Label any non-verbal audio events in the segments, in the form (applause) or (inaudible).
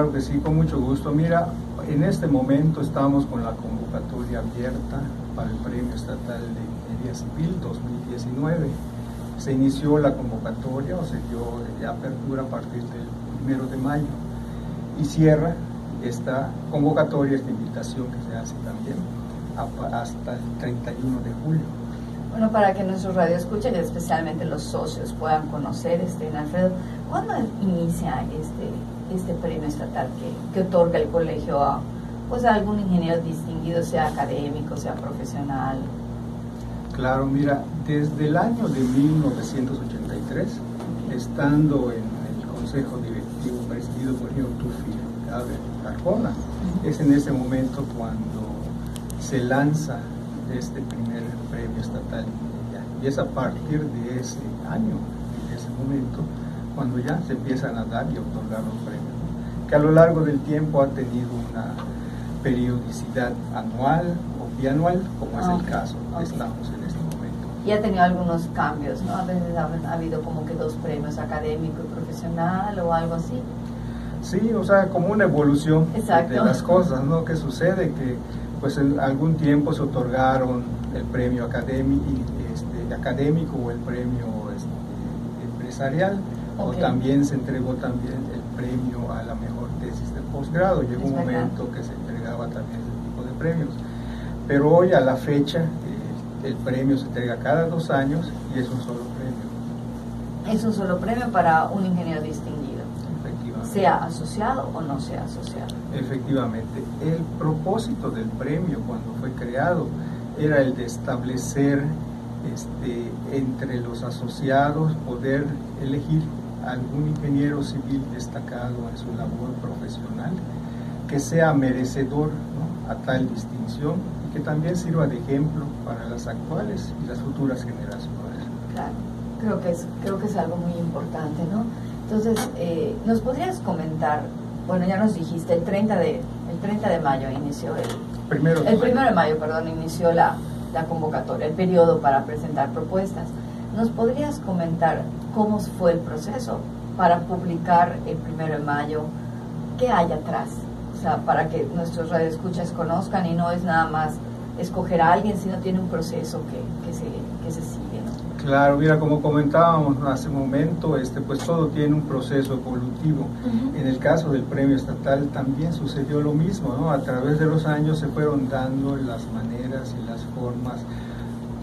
Claro que sí, con mucho gusto. Mira, en este momento estamos con la convocatoria abierta para el Premio Estatal de Ingeniería Civil 2019. Se inició la convocatoria o se dio de apertura a partir del primero de mayo y cierra esta convocatoria, esta invitación que se hace también hasta el 31 de julio. Bueno, para que nuestros radioescuchas, especialmente los socios, puedan conocer, este, Alfredo, ¿cuándo inicia este, este premio estatal que, que otorga el colegio a, pues, a algún ingeniero distinguido, sea académico, sea profesional? Claro, mira, desde el año de 1983, estando en el Consejo Directivo presidido por el señor Tufi Arjona, es en ese momento cuando se lanza este primer premio estatal y es a partir de ese año, de ese momento, cuando ya se empiezan a dar y otorgar los premios, que a lo largo del tiempo ha tenido una periodicidad anual o bianual, como es el caso que estamos en este momento. Y ha tenido algunos cambios, ¿no? A veces ha, habido como que dos premios, académico y profesional o algo así. Sí, o sea, como una evolución de las cosas, ¿no? Que sucede que pues en algún tiempo se otorgaron el premio académico, este, académico o el premio este, empresarial, o también se entregó también el premio a la mejor tesis de posgrado. Llegó un momento que se entregaba también ese tipo de premios. Pero hoy a la fecha eh, el premio se entrega cada dos años y es un solo premio. Es un solo premio para un ingeniero distinguido sea asociado o no sea asociado. Efectivamente, el propósito del premio cuando fue creado era el de establecer este, entre los asociados poder elegir algún ingeniero civil destacado en su labor profesional que sea merecedor a tal distinción y que también sirva de ejemplo para las actuales y las futuras generaciones. Claro, creo que es, creo que es algo muy importante, ¿no? Entonces, eh, ¿nos podrías comentar? Bueno, ya nos dijiste, el 30 de, el 30 de mayo inició el... Primero el primero de mayo, perdón, inició la, la convocatoria, el periodo para presentar propuestas. ¿Nos podrías comentar cómo fue el proceso para publicar el primero de mayo? ¿Qué hay atrás? O sea, para que nuestros radioescuchas conozcan y no es nada más escoger a alguien, sino tiene un proceso que, que, se, que se sigue. Claro, mira, como comentábamos hace un momento, este, pues todo tiene un proceso evolutivo. En el caso del premio estatal también sucedió lo mismo, ¿no? A través de los años se fueron dando las maneras y las formas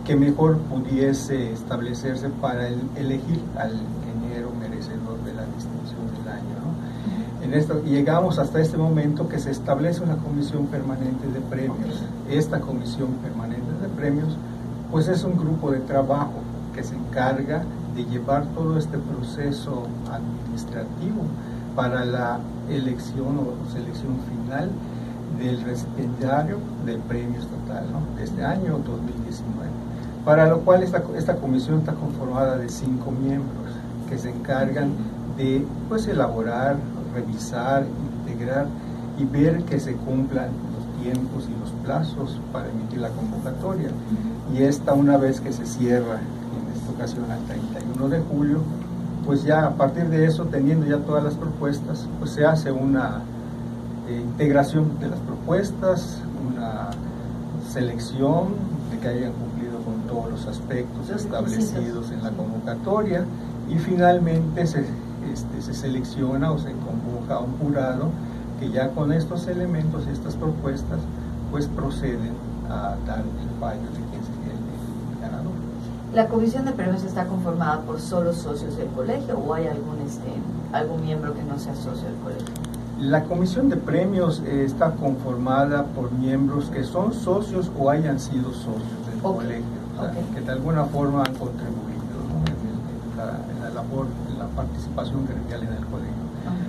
que mejor pudiese establecerse para elegir al ingeniero merecedor de la distinción del año, ¿no? En esto, llegamos hasta este momento que se establece una comisión permanente de premios. Esta comisión permanente de premios, pues es un grupo de trabajo que se encarga de llevar todo este proceso administrativo para la elección o selección final del recipientario del premio estatal de este año 2019. Para lo cual esta, esta comisión está conformada de cinco miembros que se encargan de pues, elaborar, revisar, integrar y ver que se cumplan los tiempos y los plazos para emitir la convocatoria. Y esta una vez que se cierra ocasión al 31 de julio, pues ya a partir de eso, teniendo ya todas las propuestas, pues se hace una eh, integración de las propuestas, una selección de que hayan todos los aspectos establecidos en la convocatoria y finalmente se, este, se selecciona o se convoca a un jurado que ya con estos elementos estas propuestas pues proceden a dar el fallo de quién sería el ganador. ¿La comisión de premios está conformada por solo socios del colegio o hay algún, este, algún miembro que no sea socio del colegio? La comisión de premios eh, está conformada por miembros que son socios o hayan sido socios del colegio, que de alguna forma han contribuido en, la, labor, en la participación real en el colegio.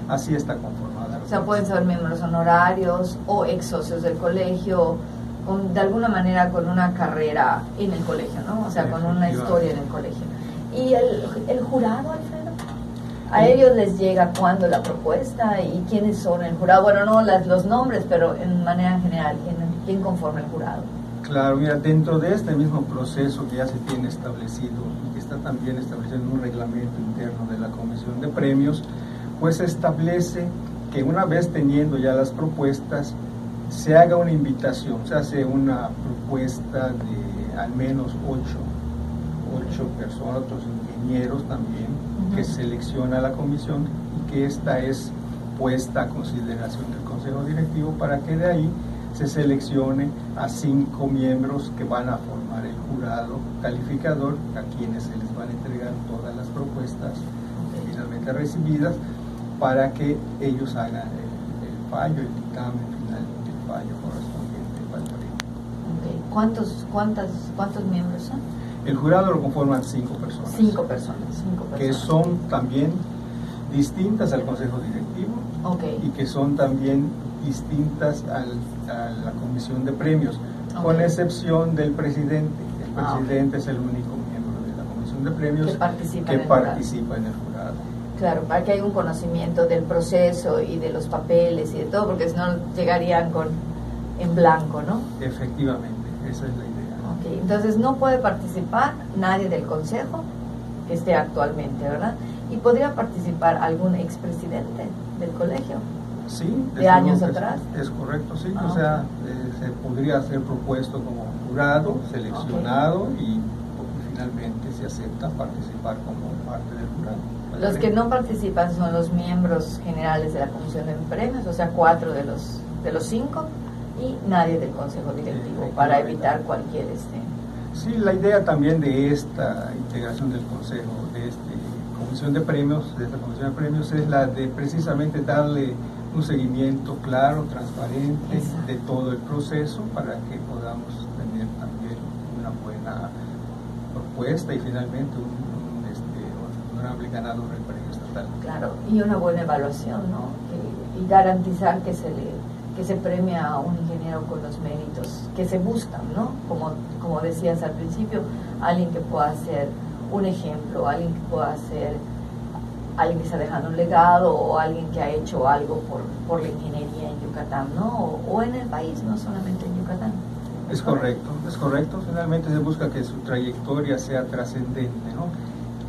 Así está conformada. O sea, pueden ser miembros honorarios o ex socios del colegio de alguna manera con una carrera en el colegio, ¿no? O sea, con una historia en el colegio. ¿Y el, el jurado, Alfredo? ¿A ellos les llega cuándo la propuesta y quiénes son el jurado? Bueno, no las, los nombres, pero en manera general, ¿quién, ¿quién conforma el jurado? Claro, mira, dentro de este mismo proceso que ya se tiene establecido y que está también establecido en un reglamento interno de la Comisión de Premios, pues se establece que una vez teniendo ya las propuestas, se haga una invitación, se hace una propuesta de al menos ocho, ocho personas, otros ingenieros también, que selecciona la comisión y que esta es puesta a consideración del Consejo Directivo para que de ahí se seleccione a cinco miembros que van a formar el jurado calificador, a quienes se les van a entregar todas las propuestas finalmente recibidas, para que ellos hagan el, fallo, el dictamen final, el fallo correspondiente el ¿Cuántos, cuántas, ¿Cuántos miembros son? El jurado lo conforman cinco personas. Cinco personas, cinco personas. Que son también distintas al Consejo Directivo y que son también distintas a la Comisión de Premios, con excepción del presidente. El ah, presidente es el único miembro de la Comisión de Premios que participa, en, el participa en el jurado. Claro, para que haya un conocimiento del proceso y de los papeles y de todo, porque si no llegarían con en blanco, ¿no? Efectivamente, esa es la idea. Okay. Entonces no puede participar nadie del Consejo que esté actualmente, ¿verdad? Y podría participar algún expresidente del colegio. Sí, de años atrás. Es correcto, sí. o ah, sea, eh, se podría ser propuesto como jurado, seleccionado y finalmente se acepta participar como parte del jurado. Los que no participan son los miembros generales de la Comisión de Premios, o sea, cuatro de los, de los cinco, y nadie del Consejo Directivo, para evitar cualquier... Este... Sí, la idea también de esta integración del Consejo, de esta Comisión de Premios, de esta Comisión de Premios, es la de precisamente darle un seguimiento claro, transparente de todo el proceso para que podamos tener también una buena propuesta y finalmente un, este, honorable ganador del premio estatal. Claro, y una buena evaluación, ¿no? y garantizar que se le que se premia a un ingeniero con los méritos que se buscan, ¿no? Como, como decías al principio, alguien que pueda ser un ejemplo, alguien que pueda ser alguien que está dejando un legado o alguien que ha hecho algo por, por la ingeniería en Yucatán, ¿no? O, en el país, no solamente en Yucatán. Es correcto, es correcto. Finalmente se busca que su trayectoria sea trascendente, ¿no?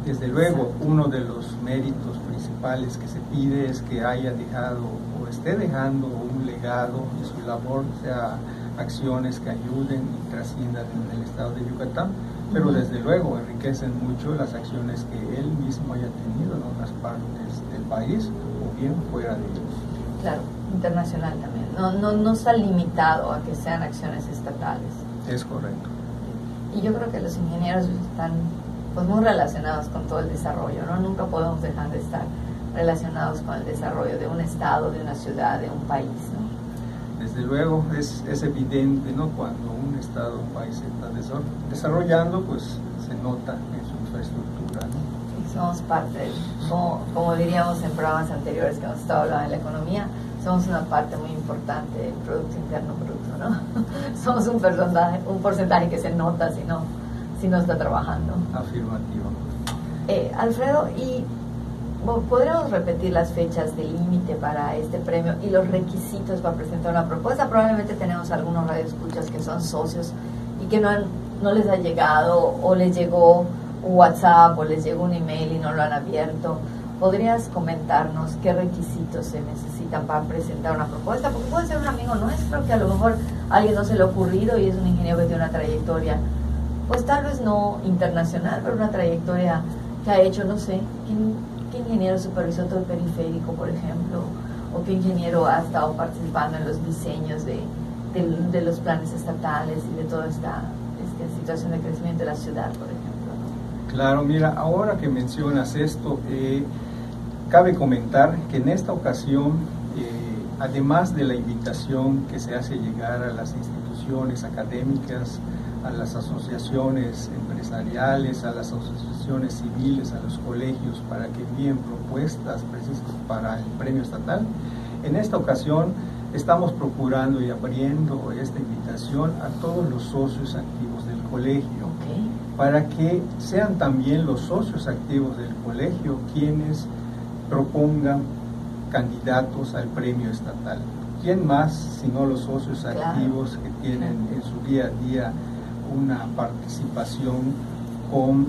Desde luego, uno de los méritos principales que se pide es que haya dejado o esté dejando un legado y su labor sea acciones que ayuden y trasciendan en el estado de Yucatán pero desde luego enriquecen mucho las acciones que él mismo haya tenido en otras partes del país o bien fuera de ellos. Claro, internacional también. No, no, no está limitado a que sean acciones estatales. Es correcto. Y yo creo que los ingenieros están pues, muy relacionados con todo el desarrollo, ¿no? Nunca podemos dejar de estar relacionados con el desarrollo de un estado, de una ciudad, de un país, ¿no? Desde luego es, es evidente, ¿no? Cuando un estado, un país se está desarrollando, pues se nota en su infraestructura, ¿no? somos parte, como, como, diríamos en programas anteriores que hemos estado hablando de la economía, somos una parte muy importante del Producto Interno Bruto, ¿no? (laughs) somos un porcentaje, un porcentaje que se nota si no, si no está trabajando. Afirmativo. Eh, Alfredo, y ¿Podríamos repetir las fechas de límite para este premio y los requisitos para presentar una propuesta? Probablemente tenemos algunos radioescuchas que son socios y que no, han, no les ha llegado o les llegó un WhatsApp o les llegó un email y no lo han abierto. ¿Podrías comentarnos qué requisitos se necesitan para presentar una propuesta? Porque puede ser un amigo nuestro que a lo mejor a alguien no se le ha ocurrido y es un ingeniero que tiene una trayectoria, pues tal vez no internacional, pero una trayectoria que ha hecho, no sé, ¿qué ingeniero supervisó todo el periférico, por ejemplo? ¿O qué ingeniero ha estado participando en los diseños de, de, los planes estatales y de toda esta, situación de crecimiento de la ciudad, por ejemplo? Claro, mira, ahora que mencionas esto, eh, cabe comentar que en esta ocasión, eh, además de la invitación que se hace llegar a las instituciones académicas, a las asociaciones empresariales, a las asociaciones civiles, a los colegios, para que envíen propuestas precisas para el premio estatal. En esta ocasión estamos procurando y abriendo esta invitación a todos los socios activos del colegio, para que sean también los socios activos del colegio quienes propongan candidatos al premio estatal. ¿Quién más sino los socios activos que tienen en su día a día una participación con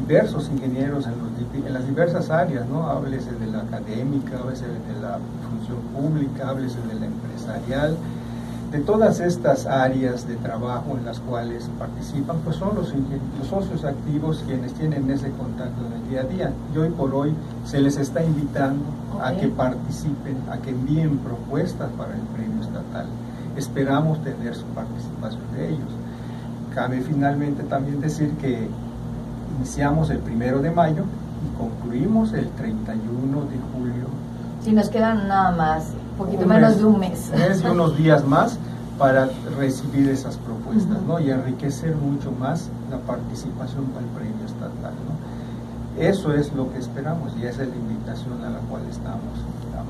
diversos ingenieros en, las diversas áreas, ¿no? Háblese de la académica, háblese de la función pública, háblese de la empresarial, de todas estas áreas de trabajo en las cuales participan, pues son los, los socios activos quienes tienen ese contacto en el día a día. Y hoy por hoy se les está invitando a que participen, a que envíen propuestas para el premio estatal. Esperamos tener su participación de ellos. Cabe finalmente también decir que iniciamos el primero de mayo y concluimos el 31 de julio. Si nos quedan nada más, un poquito menos de un mes. Un mes y unos días más para recibir esas propuestas ¿no? y enriquecer mucho más la participación para el premio estatal. ¿no? Eso es lo que esperamos y esa es la invitación a la cual estamos.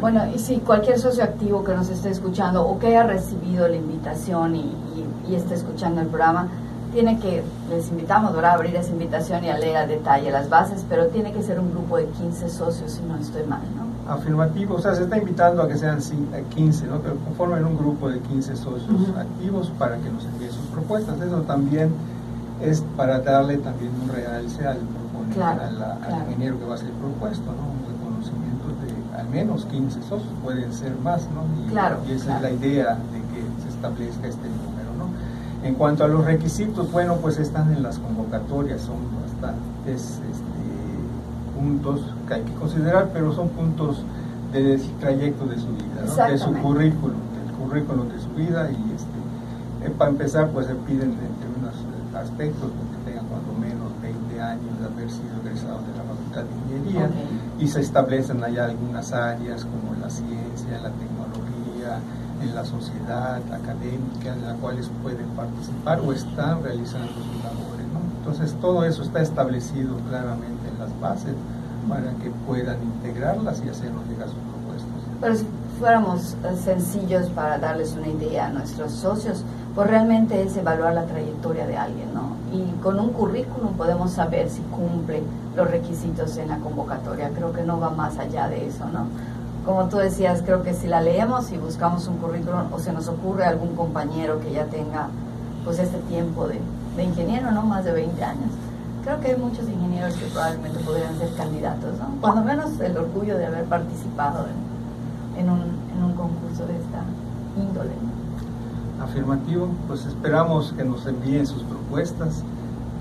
Bueno, y si cualquier socio activo que nos esté escuchando o que haya recibido la invitación y, y, y esté escuchando el programa, tiene que, les invitamos a abrir esa invitación y a leer a detalle las bases, pero tiene que ser un grupo de 15 socios, si no estoy mal, ¿no? Afirmativo, o sea, se está invitando a que sean 15, ¿no? Pero conformen un grupo de 15 socios activos para que nos envíen sus propuestas. Eso también es para darle también un realce al, al ingeniero que va a ser propuesto, ¿no? Un reconocimiento de al menos 15 socios, pueden ser más, ¿no? Y, claro, y esa es la idea de que se establezca este en cuanto a los requisitos, bueno, pues están en las convocatorias, son bastantes este, puntos que hay que considerar, pero son puntos del trayecto de su vida, de su currículum, del currículum de su vida y este, eh, para empezar pues se piden entre unos aspectos que tengan cuando menos 20 años de haber sido egresados de la Facultad de Ingeniería y se establecen allá algunas áreas como la ciencia, la tecnología, en la sociedad académica en la cuales pueden participar o están realizando sus labores. ¿no? Entonces todo eso está establecido claramente en las bases para que puedan integrarlas y hacernos llegar sus propuestas. Pero si fuéramos eh, sencillos para darles una idea a nuestros socios, pues realmente es evaluar la trayectoria de alguien, ¿no? Y con un currículum podemos saber si cumple los requisitos en la convocatoria. Creo que no va más allá de eso, ¿no? Como tú decías, creo que si la leemos y buscamos un currículum o se nos ocurre algún compañero que ya tenga pues este tiempo de, ingeniero, ¿no? Más de 20 años. Creo que hay muchos ingenieros que probablemente podrían ser candidatos, ¿no? Cuando menos el orgullo de haber participado en, un, en un concurso de esta índole. Afirmativo, pues esperamos que nos envíen sus propuestas,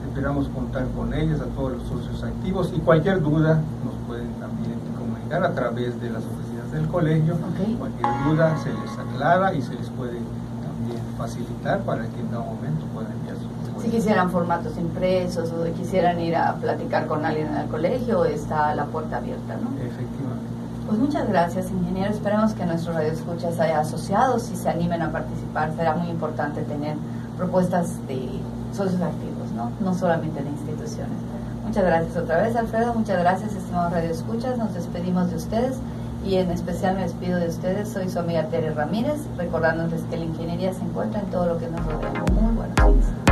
esperamos contar con ellas, a todos los socios activos y cualquier duda nos pueden también comunicar a través de las oficinas del colegio. Cualquier duda se les aclara y se les puede también facilitar para que en cada momento puedan enviar sus Si quisieran formatos impresos o quisieran ir a platicar con alguien en el colegio, está la puerta abierta, ¿no? Efectivamente. Pues muchas gracias, ingeniero. Esperemos que nuestros radioescuchas haya asociado, si se animen a participar. Será muy importante tener propuestas de socios activos, ¿no? No solamente de instituciones. Muchas gracias otra vez, Alfredo. Muchas gracias, estimados radioescuchas. Nos despedimos de ustedes y en especial me despido de ustedes. Soy su amiga Tere Ramírez, recordándoles que la ingeniería se encuentra en todo lo que nos rodea. Muy buenos.